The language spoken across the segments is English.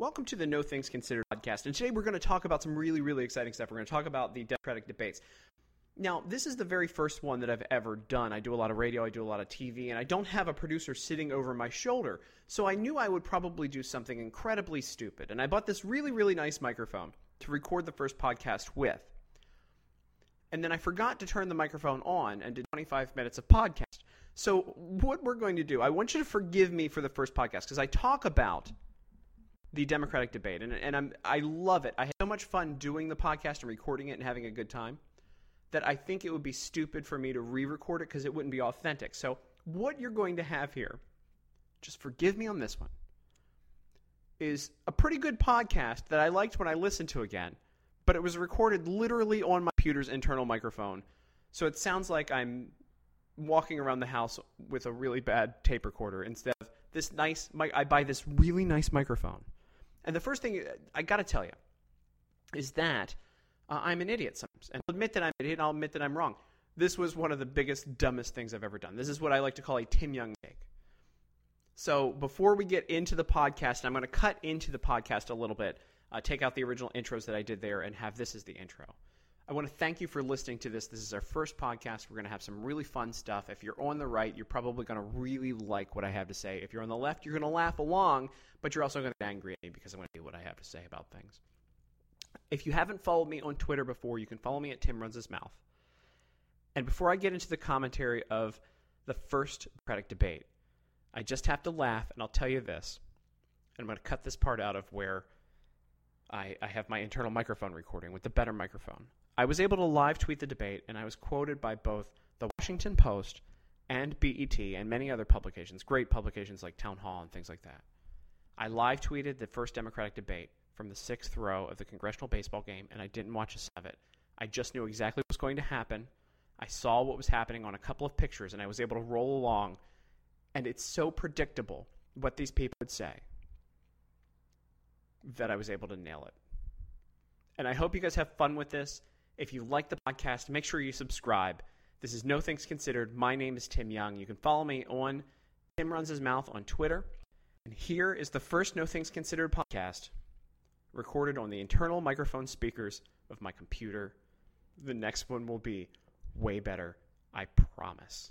Welcome to the No Things Considered podcast. And today we're going to talk about some really, really exciting stuff. We're going to talk about the Democratic debates. Now, this is the very first one that I've ever done. I do a lot of radio, I do a lot of TV, and I don't have a producer sitting over my shoulder. So I knew I would probably do something incredibly stupid. And I bought this really, really nice microphone to record the first podcast with. And then I forgot to turn the microphone on and did 25 minutes of podcast. So, what we're going to do, I want you to forgive me for the first podcast because I talk about the Democratic debate, and and I'm I love it. I had so much fun doing the podcast and recording it and having a good time that I think it would be stupid for me to re-record it because it wouldn't be authentic. So what you're going to have here, just forgive me on this one, is a pretty good podcast that I liked when I listened to again, but it was recorded literally on my computer's internal microphone, so it sounds like I'm walking around the house with a really bad tape recorder instead of this nice mic. I buy this really nice microphone and the first thing I got to tell you is that uh, I'm an idiot sometimes. And I'll admit that I'm an idiot, and I'll admit that I'm wrong. This was one of the biggest, dumbest things I've ever done. This is what I like to call a Tim Young mistake. So before we get into the podcast, I'm going to cut into the podcast a little bit, uh, take out the original intros that I did there, and have this as the intro. I want to thank you for listening to this. This is our first podcast. We're going to have some really fun stuff. If you're on the right, you're probably going to really like what I have to say. If you're on the left, you're going to laugh along, but you're also going to get angry at me because I'm going to do what I have to say about things. If you haven't followed me on Twitter before, you can follow me at Tim Runs His Mouth. And before I get into the commentary of the first Democratic debate, I just have to laugh, and I'll tell you this. And I'm going to cut this part out of where I, I have my internal microphone recording with the better microphone. I was able to live tweet the debate, and I was quoted by both the Washington Post and BET and many other publications, great publications like Town Hall and things like that. I live tweeted the first Democratic debate from the sixth row of the congressional baseball game, and I didn't watch a of it. I just knew exactly what was going to happen. I saw what was happening on a couple of pictures, and I was able to roll along. And it's so predictable what these people would say that I was able to nail it. And I hope you guys have fun with this. If you like the podcast, make sure you subscribe. This is No Things Considered. My name is Tim Young. You can follow me on Tim Runs His Mouth on Twitter. And here is the first No Things Considered podcast recorded on the internal microphone speakers of my computer. The next one will be way better, I promise.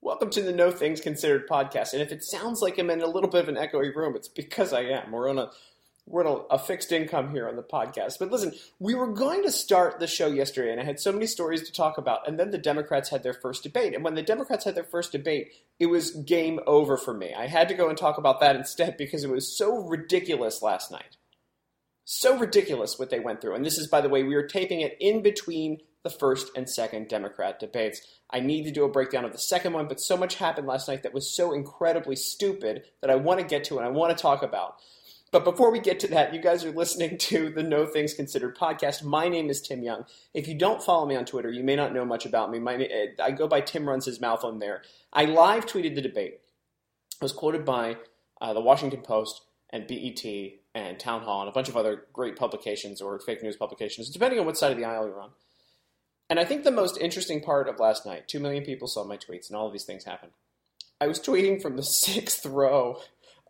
Welcome to the No Things Considered podcast. And if it sounds like I'm in a little bit of an echoey room, it's because I am. We're on a we're on a, a fixed income here on the podcast. But listen, we were going to start the show yesterday, and I had so many stories to talk about. And then the Democrats had their first debate. And when the Democrats had their first debate, it was game over for me. I had to go and talk about that instead because it was so ridiculous last night. So ridiculous what they went through. And this is, by the way, we are taping it in between the first and second Democrat debates. I need to do a breakdown of the second one, but so much happened last night that was so incredibly stupid that I want to get to and I want to talk about. But before we get to that, you guys are listening to the No Things Considered podcast. My name is Tim Young. If you don't follow me on Twitter, you may not know much about me. My, I go by Tim Runs His Mouth on there. I live tweeted the debate. I was quoted by uh, the Washington Post and BET and Town Hall and a bunch of other great publications or fake news publications, depending on what side of the aisle you're on. And I think the most interesting part of last night, two million people saw my tweets and all of these things happened. I was tweeting from the sixth row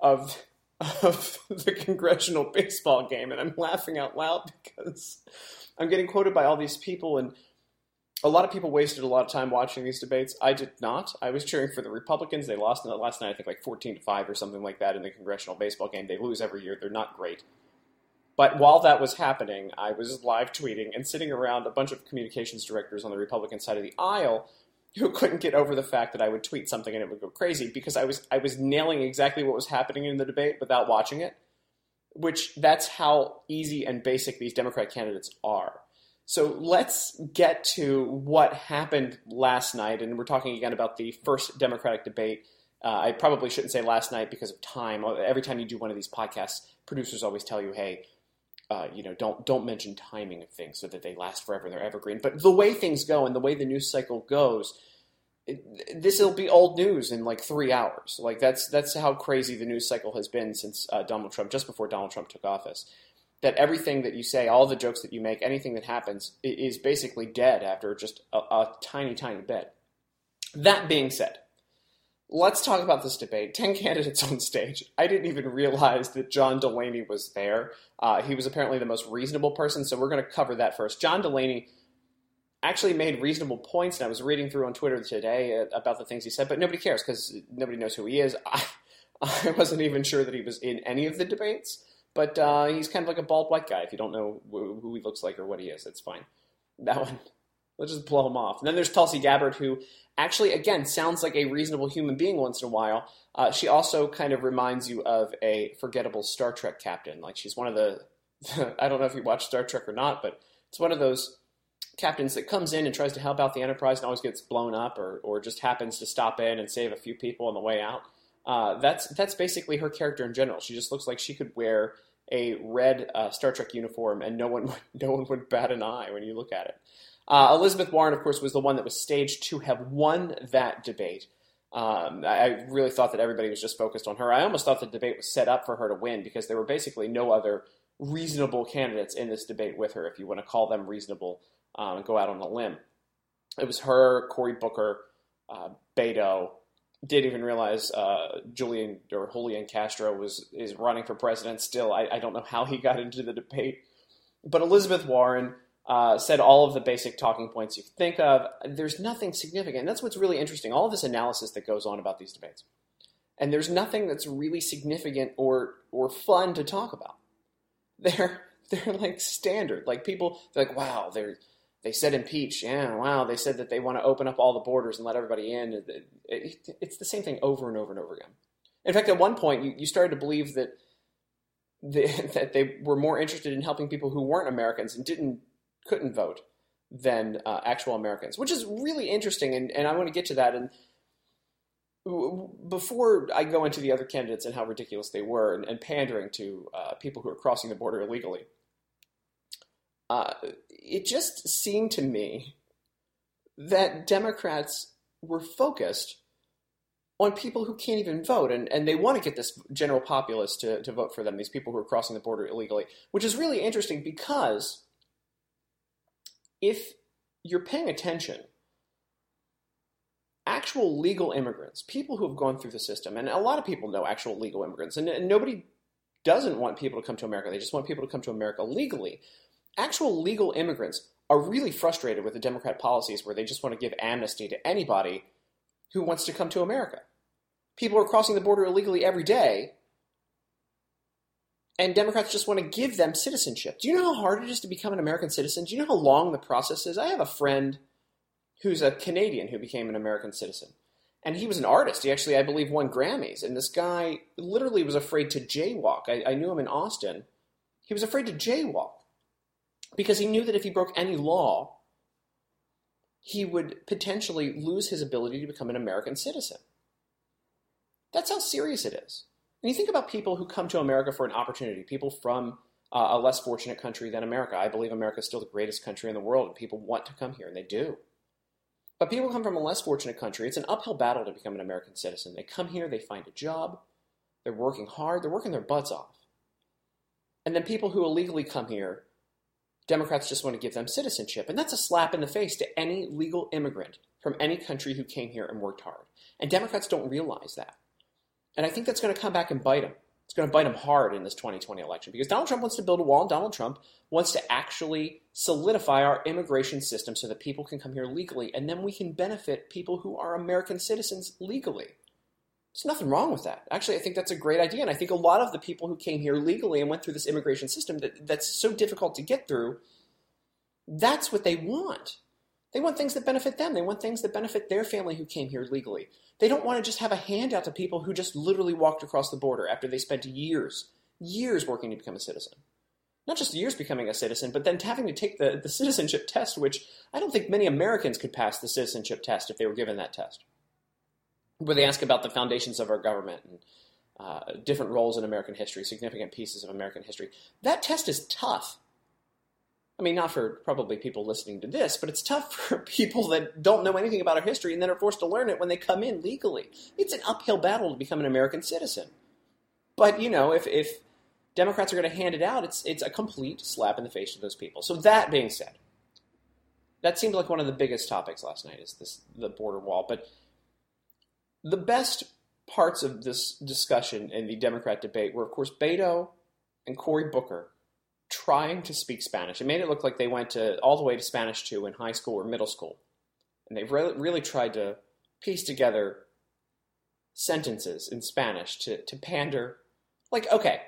of of the congressional baseball game, and I'm laughing out loud because I'm getting quoted by all these people, and a lot of people wasted a lot of time watching these debates. I did not. I was cheering for the Republicans. They lost last night, I think, like 14 to five or something like that in the congressional baseball game. They lose every year. They're not great. But while that was happening, I was live tweeting and sitting around a bunch of communications directors on the Republican side of the aisle who couldn't get over the fact that I would tweet something and it would go crazy because I was I was nailing exactly what was happening in the debate without watching it. Which that's how easy and basic these Democrat candidates are. So let's get to what happened last night, and we're talking again about the first Democratic debate. Uh, I probably shouldn't say last night because of time. Every time you do one of these podcasts, producers always tell you, "Hey, uh, you know, don't don't mention timing of things so that they last forever and they're evergreen. But the way things go and the way the news cycle goes, this will be old news in like three hours. Like that's that's how crazy the news cycle has been since uh, Donald Trump, just before Donald Trump took office. That everything that you say, all the jokes that you make, anything that happens, is basically dead after just a, a tiny, tiny bit. That being said, let's talk about this debate. Ten candidates on stage. I didn't even realize that John Delaney was there. Uh, he was apparently the most reasonable person, so we're going to cover that first. John Delaney actually made reasonable points, and I was reading through on Twitter today about the things he said, but nobody cares because nobody knows who he is. I, I wasn't even sure that he was in any of the debates, but uh, he's kind of like a bald white guy. If you don't know who he looks like or what he is, it's fine. That one, let's just blow him off. And then there's Tulsi Gabbard, who actually, again, sounds like a reasonable human being once in a while. Uh, she also kind of reminds you of a forgettable Star Trek captain. Like she's one of the, I don't know if you watch Star Trek or not, but it's one of those captains that comes in and tries to help out the Enterprise and always gets blown up or, or just happens to stop in and save a few people on the way out. Uh, that's that's basically her character in general. She just looks like she could wear a red uh, Star Trek uniform and no one no one would bat an eye when you look at it. Uh, Elizabeth Warren, of course, was the one that was staged to have won that debate. Um, I really thought that everybody was just focused on her. I almost thought the debate was set up for her to win because there were basically no other reasonable candidates in this debate with her, if you want to call them reasonable um, and go out on a limb. It was her, Cory Booker, uh, Beto. Didn't even realize uh, Julian or Julian Castro was is running for president still. I, I don't know how he got into the debate, but Elizabeth Warren uh, said all of the basic talking points you could think of. There's nothing significant. And that's what's really interesting. All of this analysis that goes on about these debates, and there's nothing that's really significant or or fun to talk about. They're they're like standard. Like people, they're like, wow, they're they said impeach. Yeah, wow. They said that they want to open up all the borders and let everybody in. It, it, it's the same thing over and over and over again. In fact, at one point, you, you started to believe that the, that they were more interested in helping people who weren't Americans and didn't couldn't vote than uh, actual Americans, which is really interesting. And, and I want to get to that. And before I go into the other candidates and how ridiculous they were and, and pandering to uh, people who are crossing the border illegally, uh, it just seemed to me that Democrats were focused on people who can't even vote, and, and they want to get this general populace to, to vote for them, these people who are crossing the border illegally, which is really interesting because if you're paying attention, actual legal immigrants, people who have gone through the system, and a lot of people know actual legal immigrants, and, and nobody doesn't want people to come to America. They just want people to come to America legally. Actual legal immigrants are really frustrated with the Democrat policies where they just want to give amnesty to anybody who wants to come to America. People are crossing the border illegally every day, and Democrats just want to give them citizenship. Do you know how hard it is to become an American citizen? Do you know how long the process is? I have a friend who's a Canadian who became an American citizen. And he was an artist. He actually, I believe, won Grammys. And this guy literally was afraid to jaywalk. I, I knew him in Austin. He was afraid to jaywalk because he knew that if he broke any law, he would potentially lose his ability to become an American citizen. That's how serious it is. And you think about people who come to America for an opportunity, people from uh, a less fortunate country than America. I believe America is still the greatest country in the world, and people want to come here, and they do. But people come from a less fortunate country. It's an uphill battle to become an American citizen. They come here, they find a job, they're working hard, they're working their butts off. And then people who illegally come here, Democrats just want to give them citizenship. And that's a slap in the face to any legal immigrant from any country who came here and worked hard. And Democrats don't realize that. And I think that's going to come back and bite him. It's going to bite him hard in this 2020 election because Donald Trump wants to build a wall and Donald Trump wants to actually solidify our immigration system so that people can come here legally and then we can benefit people who are American citizens legally. There's nothing wrong with that. Actually, I think that's a great idea. And I think a lot of the people who came here legally and went through this immigration system that, that's so difficult to get through, that's what they want. They want things that benefit them. They want things that benefit their family who came here legally. They don't want to just have a handout to people who just literally walked across the border after they spent years, years working to become a citizen. Not just years becoming a citizen, but then having to take the, the citizenship test, which I don't think many Americans could pass the citizenship test if they were given that test. Where they ask about the foundations of our government and uh, different roles in American history, significant pieces of American history. That test is tough. I mean, not for probably people listening to this, but it's tough for people that don't know anything about our history and then are forced to learn it when they come in legally. It's an uphill battle to become an American citizen. But, you know, if, if Democrats are going to hand it out, it's, it's a complete slap in the face to those people. So, that being said, that seemed like one of the biggest topics last night is this the border wall. But the best parts of this discussion in the Democrat debate were, of course, Beto and Cory Booker trying to speak Spanish. It made it look like they went to all the way to Spanish two in high school or middle school, and they re- really tried to piece together sentences in Spanish to, to pander. Like, okay,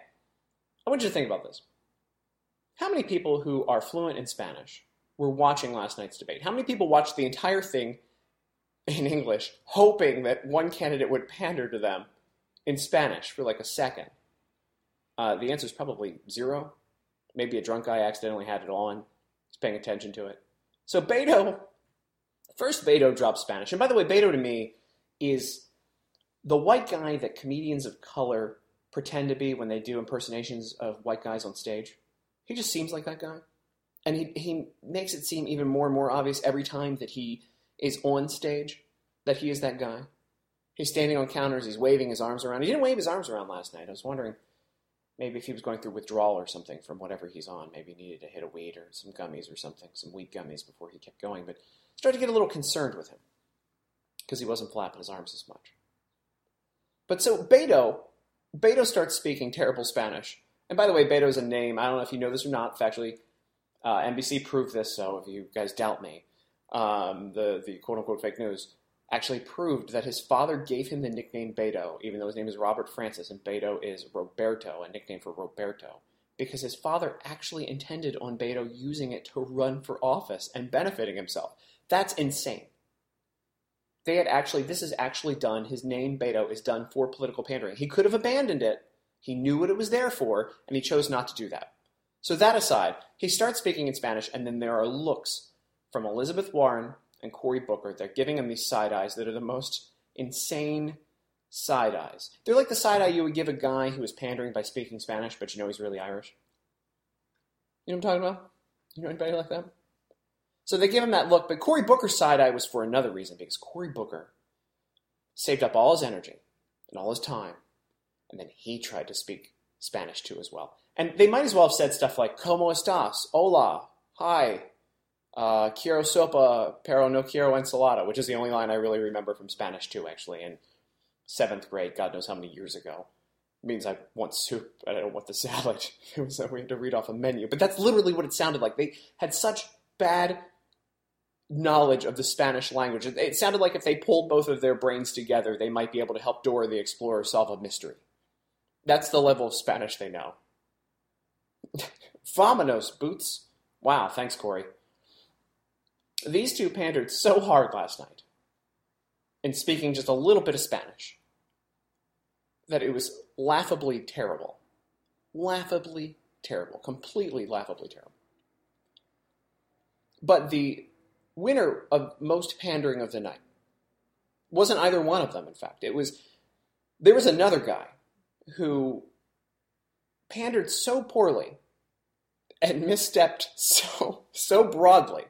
I want you to think about this. How many people who are fluent in Spanish were watching last night's debate? How many people watched the entire thing in English, hoping that one candidate would pander to them in Spanish for like a second? Uh, the answer is probably zero. Maybe a drunk guy accidentally had it on, He's paying attention to it. So Beto, first Beto drops Spanish. And by the way, Beto to me is the white guy that comedians of color pretend to be when they do impersonations of white guys on stage. He just seems like that guy. And he, he makes it seem even more and more obvious every time that he is on stage that he is that guy. He's standing on counters, he's waving his arms around. He didn't wave his arms around last night. I was wondering maybe if he was going through withdrawal or something from whatever he's on, maybe he needed to hit a weed or some gummies or something, some weed gummies before he kept going. But I started to get a little concerned with him because he wasn't flapping his arms as much. But so Beto, Beto starts speaking terrible Spanish. And by the way, Beto is a name. I don't know if you know this or not. Factually, uh, NBC proved this. So if you guys doubt me, um, the the quote unquote fake news actually proved that his father gave him the nickname Beto, even though his name is Robert Francis and Beto is Roberto, a nickname for Roberto, because his father actually intended on Beto using it to run for office and benefiting himself. That's insane. They had actually, this is actually done. His name, Beto, is done for political pandering. He could have abandoned it. He knew what it was there for, and he chose not to do that. So, that aside, he starts speaking in Spanish, and then there are looks from Elizabeth Warren and Cory Booker. They're giving him these side eyes that are the most insane side eyes. They're like the side eye you would give a guy who is pandering by speaking Spanish, but you know he's really Irish. You know what I'm talking about? You know anybody like that? So they give him that look, but Cory Booker's side eye was for another reason, because Cory Booker saved up all his energy and all his time, and then he tried to speak Spanish too as well. And they might as well have said stuff like, Como estás? Hola. Hi. Uh, quiero sopa, pero no quiero ensalada, which is the only line I really remember from Spanish too, actually, in seventh grade, God knows how many years ago. It means I want soup, but I don't want the salad. It was, we had to read off a menu. But that's literally what it sounded like. They had such bad knowledge of the Spanish language. It sounded like if they pulled both of their brains together, they might be able to help Dora the Explorer solve a mystery. That's the level of Spanish they know. Vamonos, Boots. Wow, thanks, Cory. These two pandered so hard last night in speaking just a little bit of Spanish that it was laughably terrible. Laughably terrible. Completely laughably terrible. But the winner of most pandering of the night wasn't either one of them, in fact. It was there was another guy who pandered so poorly and misstepped so so broadly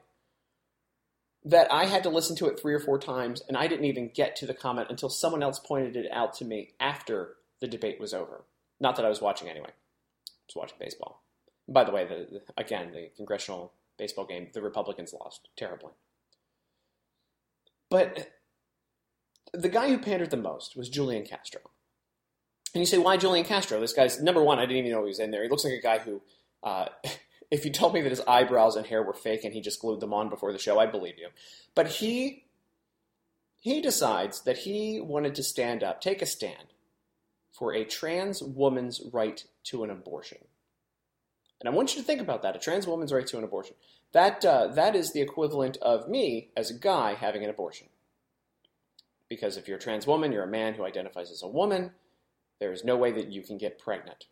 that I had to listen to it three or four times, and I didn't even get to the comment until someone else pointed it out to me after the debate was over. Not that I was watching anyway. I was watching baseball. By the way, the, again, the congressional baseball game, the Republicans lost terribly. But the guy who pandered the most was Julian Castro. And you say, why Julian Castro? This guy's number one. I didn't even know he was in there. He looks like a guy who uh, if you told me that his eyebrows and hair were fake and he just glued them on before the show, I'd believe you. But he he decides that he wanted to stand up, take a stand for a trans woman's right to an abortion. And I want you to think about that: a trans woman's right to an abortion. That uh, that is the equivalent of me as a guy having an abortion. Because if you're a trans woman, you're a man who identifies as a woman. There is no way that you can get pregnant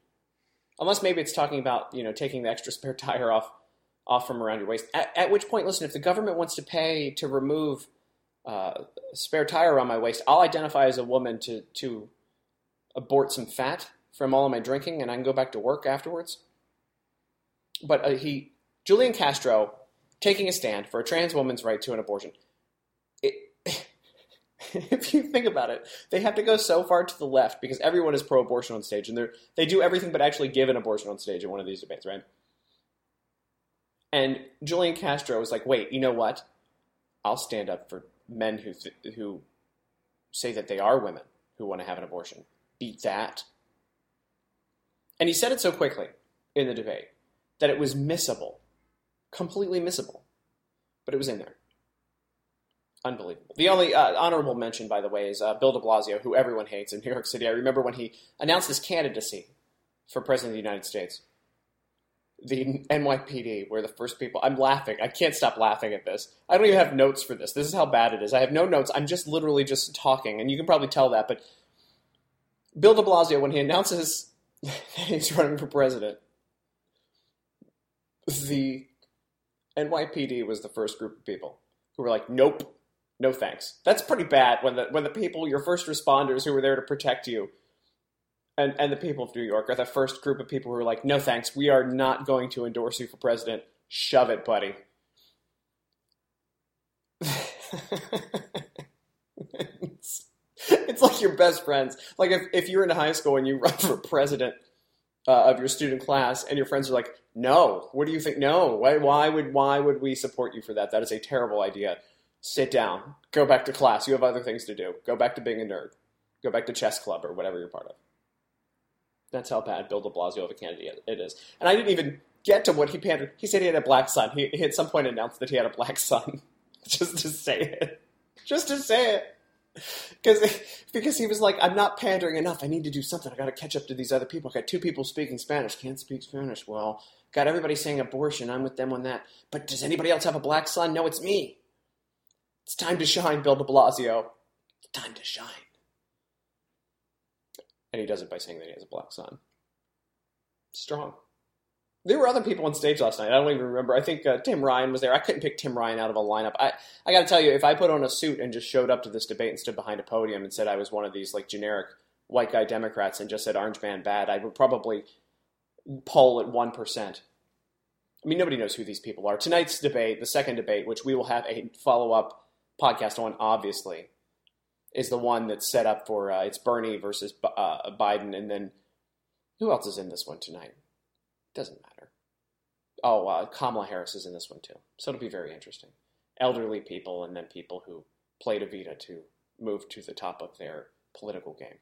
unless maybe it's talking about you know taking the extra spare tire off off from around your waist. At, at which point, listen, if the government wants to pay to remove uh, spare tire around my waist, I'll identify as a woman to to abort some fat from all of my drinking, and I can go back to work afterwards. But uh, he, Julian Castro, taking a stand for a trans woman's right to an abortion. It, if you think about it, they have to go so far to the left because everyone is pro-abortion on stage, and they they do everything but actually give an abortion on stage in one of these debates, right? And Julian Castro was like, "Wait, you know what? I'll stand up for men who who say that they are women who want to have an abortion. Beat that. And he said it so quickly in the debate that it was missable, completely missable, but it was in there. Unbelievable. The only uh, honorable mention, by the way, is uh, Bill de Blasio, who everyone hates in New York City. I remember when he announced his candidacy for president of the United States. The NYPD were the first people. I'm laughing. I can't stop laughing at this. I don't even have notes for this. This is how bad it is. I have no notes. I'm just literally just talking, and you can probably tell that. But Bill de Blasio, when he announces that he's running for president, the NYPD was the first group of people who were like, "Nope, no thanks." That's pretty bad when the when the people, your first responders who were there to protect you, and and the people of New York are the first group of people who are like, "No thanks, we are not going to endorse you for president." Shove it, buddy. it's, it's like your best friends. Like if, if you're in high school and you run for president uh, of your student class, and your friends are like, "No, what do you think? No, why, why would why would we support you for that? That is a terrible idea. Sit down, go back to class. You have other things to do. Go back to being a nerd. Go back to chess club or whatever you're part of." That's how bad Bill De Blasio of a candidate it is. And I didn't even get to what he pandered. He said he had a black son. He, he at some point announced that he had a black son, just to say it, just to say it because because he was like, I'm not pandering enough. I need to do something. I got to catch up to these other people. I got two people speaking Spanish. Can't speak Spanish. Well, got everybody saying abortion. I'm with them on that. But does anybody else have a black son? No, it's me. It's time to shine, Bill De Blasio. It's time to shine. And he does it by saying that he has a black son. Strong. There were other people on stage last night. I don't even remember. I think uh, Tim Ryan was there. I couldn't pick Tim Ryan out of a lineup. I, I got to tell you, if I put on a suit and just showed up to this debate and stood behind a podium and said I was one of these like generic white guy Democrats and just said Orange Man bad, I would probably poll at one percent. I mean, nobody knows who these people are. Tonight's debate, the second debate, which we will have a follow up podcast on, obviously, is the one that's set up for uh, it's Bernie versus uh, Biden, and then who else is in this one tonight? Doesn't matter. Oh, uh, Kamala Harris is in this one too, so it'll be very interesting. Elderly people, and then people who played Evita to move to the top of their political game.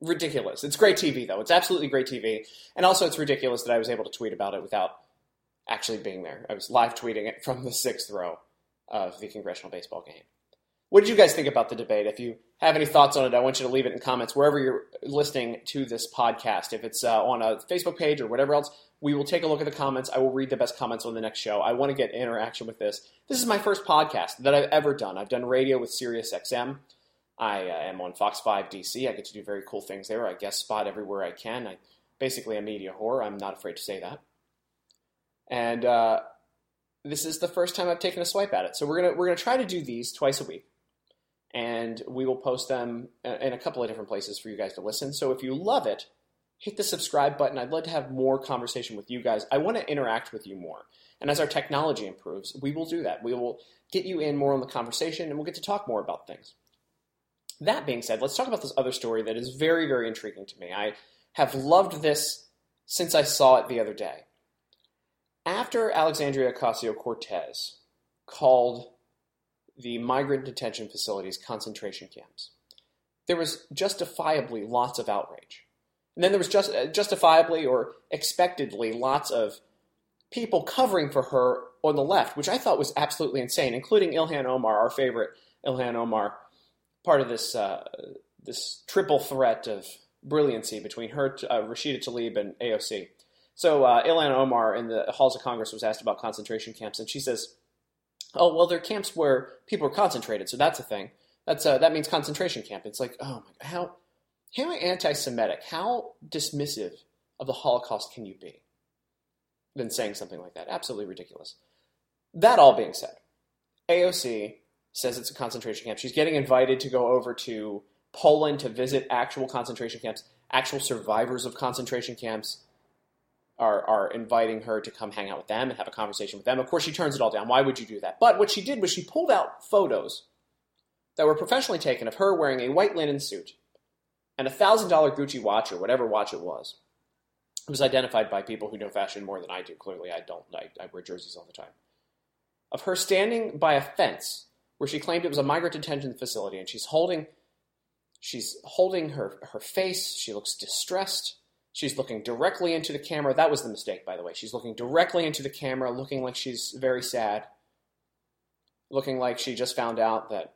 Ridiculous. It's great TV though. It's absolutely great TV, and also it's ridiculous that I was able to tweet about it without actually being there. I was live tweeting it from the sixth row of the congressional baseball game. What did you guys think about the debate? If you have any thoughts on it, I want you to leave it in comments wherever you're listening to this podcast. If it's uh, on a Facebook page or whatever else, we will take a look at the comments. I will read the best comments on the next show. I want to get interaction with this. This is my first podcast that I've ever done. I've done radio with SiriusXM. I uh, am on Fox 5 DC. I get to do very cool things there. I guest spot everywhere I can. I basically a media whore. I'm not afraid to say that. And uh, this is the first time I've taken a swipe at it. So we're gonna we're gonna try to do these twice a week and we will post them in a couple of different places for you guys to listen. So if you love it, hit the subscribe button. I'd love to have more conversation with you guys. I want to interact with you more. And as our technology improves, we will do that. We will get you in more on the conversation and we'll get to talk more about things. That being said, let's talk about this other story that is very, very intriguing to me. I have loved this since I saw it the other day. After Alexandria Ocasio Cortez called the migrant detention facilities concentration camps. There was justifiably lots of outrage. And then there was just uh, justifiably or expectedly lots of people covering for her on the left, which I thought was absolutely insane, including Ilhan Omar, our favorite Ilhan Omar, part of this uh, this triple threat of brilliancy between her, uh, Rashida Tlaib, and AOC. So uh, Ilhan Omar in the halls of Congress was asked about concentration camps, and she says, oh well, they're camps where people are concentrated, so that's a thing. That's uh, that means concentration camp. It's like, oh my, how how anti-Semitic, how dismissive of the Holocaust can you be? Than saying something like that, absolutely ridiculous. That all being said, AOC says it's a concentration camp. She's getting invited to go over to Poland to visit actual concentration camps, actual survivors of concentration camps are, are inviting her to come hang out with them and have a conversation with them. Of course, she turns it all down. Why would you do that? But what she did was she pulled out photos that were professionally taken of her wearing a white linen suit and a $1,000 Gucci watch or whatever watch it was. It was identified by people who know fashion more than I do. Clearly, I don't. I, I wear jerseys all the time. Of her standing by a fence where she claimed it was a migrant detention facility, and she's holding she's holding her her face. She looks distressed. She's looking directly into the camera. That was the mistake, by the way. She's looking directly into the camera, looking like she's very sad, looking like she just found out that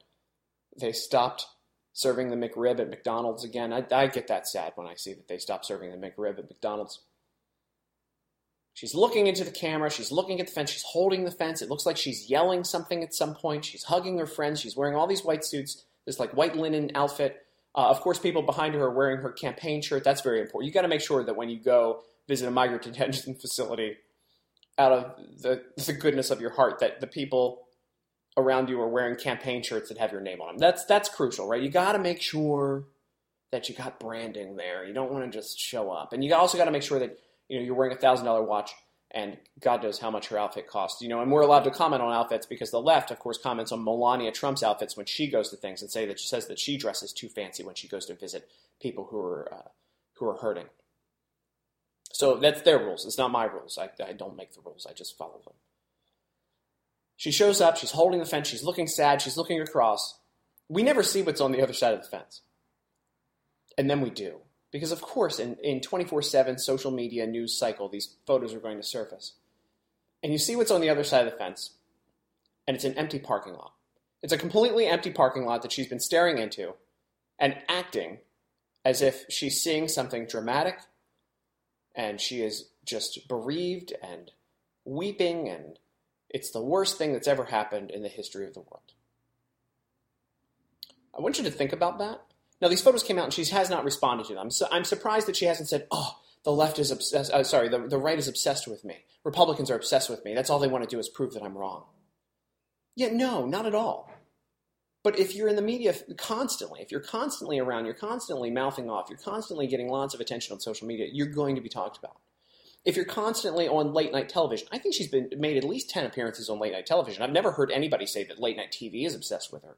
they stopped serving the McRib at McDonald's again. I, I get that sad when I see that they stopped serving the McRib at McDonald's. She's looking into the camera. She's looking at the fence. She's holding the fence. It looks like she's yelling something at some point. She's hugging her friends. She's wearing all these white suits, this like white linen outfit. Uh, of course, people behind her are wearing her campaign shirt. That's very important. You got to make sure that when you go visit a migrant detention facility, out of the, the goodness of your heart, that the people around you are wearing campaign shirts that have your name on them. That's that's crucial, right? You got to make sure that you got branding there. You don't want to just show up, and you also got to make sure that you know you're wearing a thousand dollar watch and God knows how much her outfit costs. You know, and we're allowed to comment on outfits because the left, of course, comments on Melania Trump's outfits when she goes to things and say that she says that she dresses too fancy when she goes to visit people who are uh, who are hurting. So that's their rules. It's not my rules. I, I don't make the rules. I just follow them. She shows up. She's holding the fence. She's looking sad. She's looking across. We never see what's on the other side of the fence, and then we do. Because, of course, in, in 24-7 social media news cycle, these photos are going to surface. And you see what's on the other side of the fence, and it's an empty parking lot. It's a completely empty parking lot that she's been staring into and acting as if she's seeing something dramatic and she is just bereaved and weeping and it's the worst thing that's ever happened in the history of the world. I want you to think about that now, these photos came out and she has not responded to them. So I'm surprised that she hasn't said, oh, the left is obsessed, uh, sorry, the, the right is obsessed with me. Republicans are obsessed with me. That's all they want to do is prove that I'm wrong. Yeah, no, not at all. But if you're in the media constantly, if you're constantly around, you're constantly mouthing off, you're constantly getting lots of attention on social media, you're going to be talked about. If you're constantly on late night television, I think she's been made at least 10 appearances on late night television. I've never heard anybody say that late night TV is obsessed with her.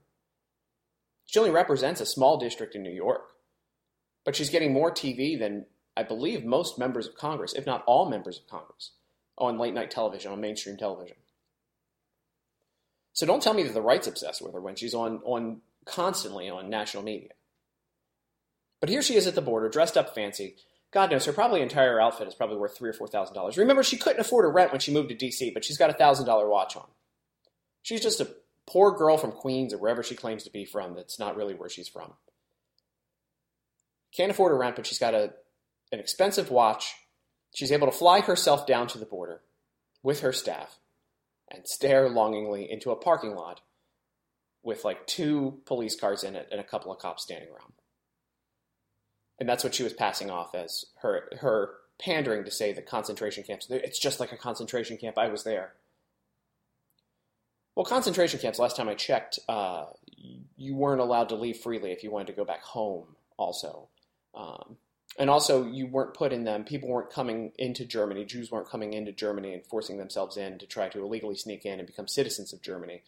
She only represents a small district in New York, but she's getting more TV than I believe most members of Congress, if not all members of Congress, on late night television, on mainstream television. So don't tell me that the right's obsessed with her when she's on, on constantly on national media. But here she is at the border, dressed up fancy. God knows her probably entire outfit is probably worth three or four thousand dollars. Remember, she couldn't afford a rent when she moved to DC, but she's got a thousand dollar watch on. She's just a poor girl from Queens or wherever she claims to be from that's not really where she's from. Can't afford a rent, but she's got a, an expensive watch. She's able to fly herself down to the border with her staff and stare longingly into a parking lot with like two police cars in it and a couple of cops standing around. And that's what she was passing off as her her pandering to say the concentration camps. It's just like a concentration camp. I was there. Well, concentration camps, last time I checked, uh, you weren't allowed to leave freely if you wanted to go back home, also. Um, and also, you weren't put in them, people weren't coming into Germany, Jews weren't coming into Germany and forcing themselves in to try to illegally sneak in and become citizens of Germany.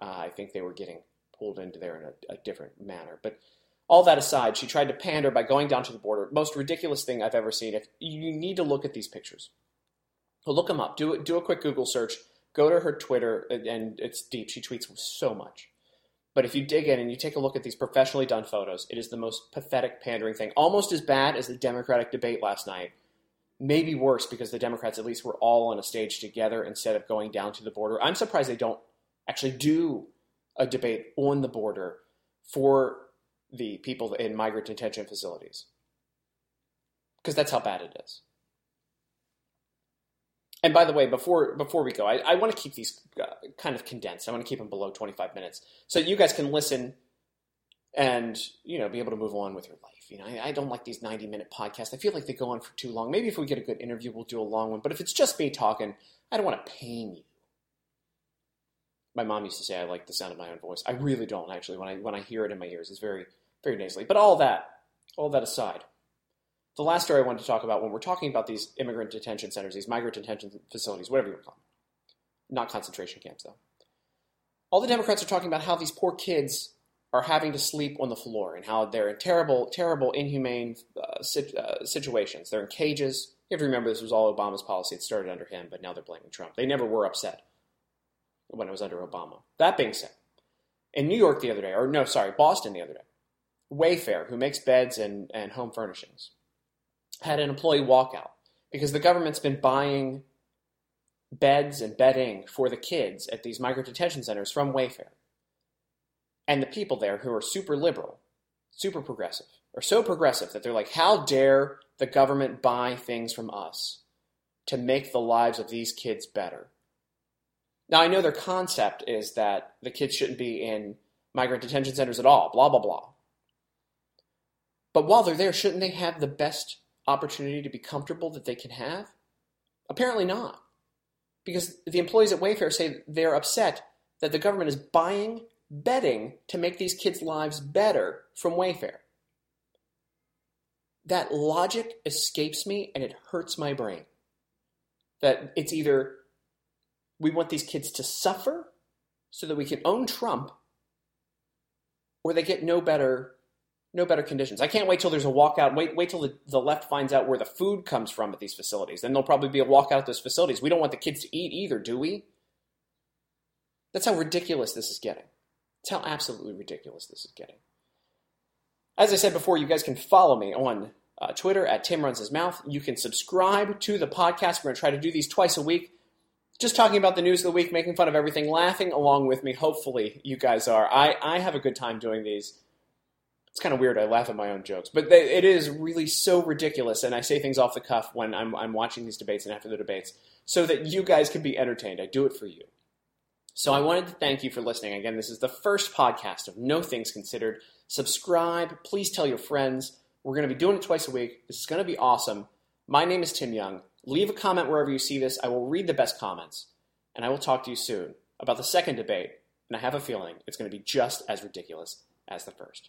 Uh, I think they were getting pulled into there in a, a different manner. But all that aside, she tried to pander by going down to the border. Most ridiculous thing I've ever seen. If you need to look at these pictures, look them up. Do do a quick Google search. Go to her Twitter, and it's deep. She tweets so much. But if you dig in and you take a look at these professionally done photos, it is the most pathetic pandering thing. Almost as bad as the Democratic debate last night. Maybe worse because the Democrats at least were all on a stage together instead of going down to the border. I'm surprised they don't actually do a debate on the border for the people in migrant detention facilities. Because that's how bad it is. And by the way, before before we go, I, I want to keep these uh, kind of condensed. I want to keep them below 25 minutes so you guys can listen and you know be able to move on with your life. You know, I, I, don't like these 90 minute podcasts. I feel like they go on for too long. Maybe if we get a good interview, we'll do a long one. But if it's just me talking, I don't want to pain you. My mom used to say I like the sound of my own voice. I really don't actually. When I when I hear it in my ears, it's very very nasally. But all that all that aside, the last story I wanted to talk about when we're talking about these immigrant detention centers, these migrant detention facilities, whatever you want to call them, not concentration camps though. All the Democrats are talking about how these poor kids are having to sleep on the floor and how they're in terrible, terrible, inhumane uh, sit, uh, situations. They're in cages. You have to remember this was all Obama's policy. It started under him, but now they're blaming Trump. They never were upset when it was under Obama. That being said, in New York the other day, or no, sorry, Boston the other day. Wayfair, who makes beds and, and home furnishings, had an employee walkout because the government's been buying beds and bedding for the kids at these micro detention centers from Wayfair. And the people there who are super liberal, super progressive, are so progressive that they're like, how dare the government buy things from us to make the lives of these kids better? Now, I know their concept is that the kids shouldn't be in migrant detention centers at all, blah, blah, blah. But while they're there, shouldn't they have the best opportunity to be comfortable that they can have? Apparently not. Because the employees at Wayfair say they're upset that the government is buying bedding to make these kids' lives better from Wayfair. That logic escapes me and it hurts my brain. That it's either we want these kids to suffer so that we can own Trump, or they get no better no better conditions. I can't wait till there's a walkout. Wait, wait till the, the left finds out where the food comes from at these facilities. Then there'll probably be a walkout at those facilities. We don't want the kids to eat either, do we? That's how ridiculous this is getting. That's how absolutely ridiculous this is getting. As I said before, you guys can follow me on uh, Twitter at Tim Runs His Mouth. You can subscribe to the podcast. We're going to try to do these twice a week. Just talking about the news of the week, making fun of everything, laughing along with me. Hopefully, you guys are. I, I have a good time doing these it's kind of weird. I laugh at my own jokes, but they, it is really so ridiculous. And I say things off the cuff when I'm, I'm watching these debates and after the debates so that you guys can be entertained. I do it for you. So I wanted to thank you for listening. Again, this is the first podcast of No Things Considered. Subscribe. Please tell your friends. We're going to be doing it twice a week. This is going to be awesome. My name is Tim Young. Leave a comment wherever you see this. I will read the best comments. And I will talk to you soon about the second debate. And I have a feeling it's going to be just as ridiculous as the first.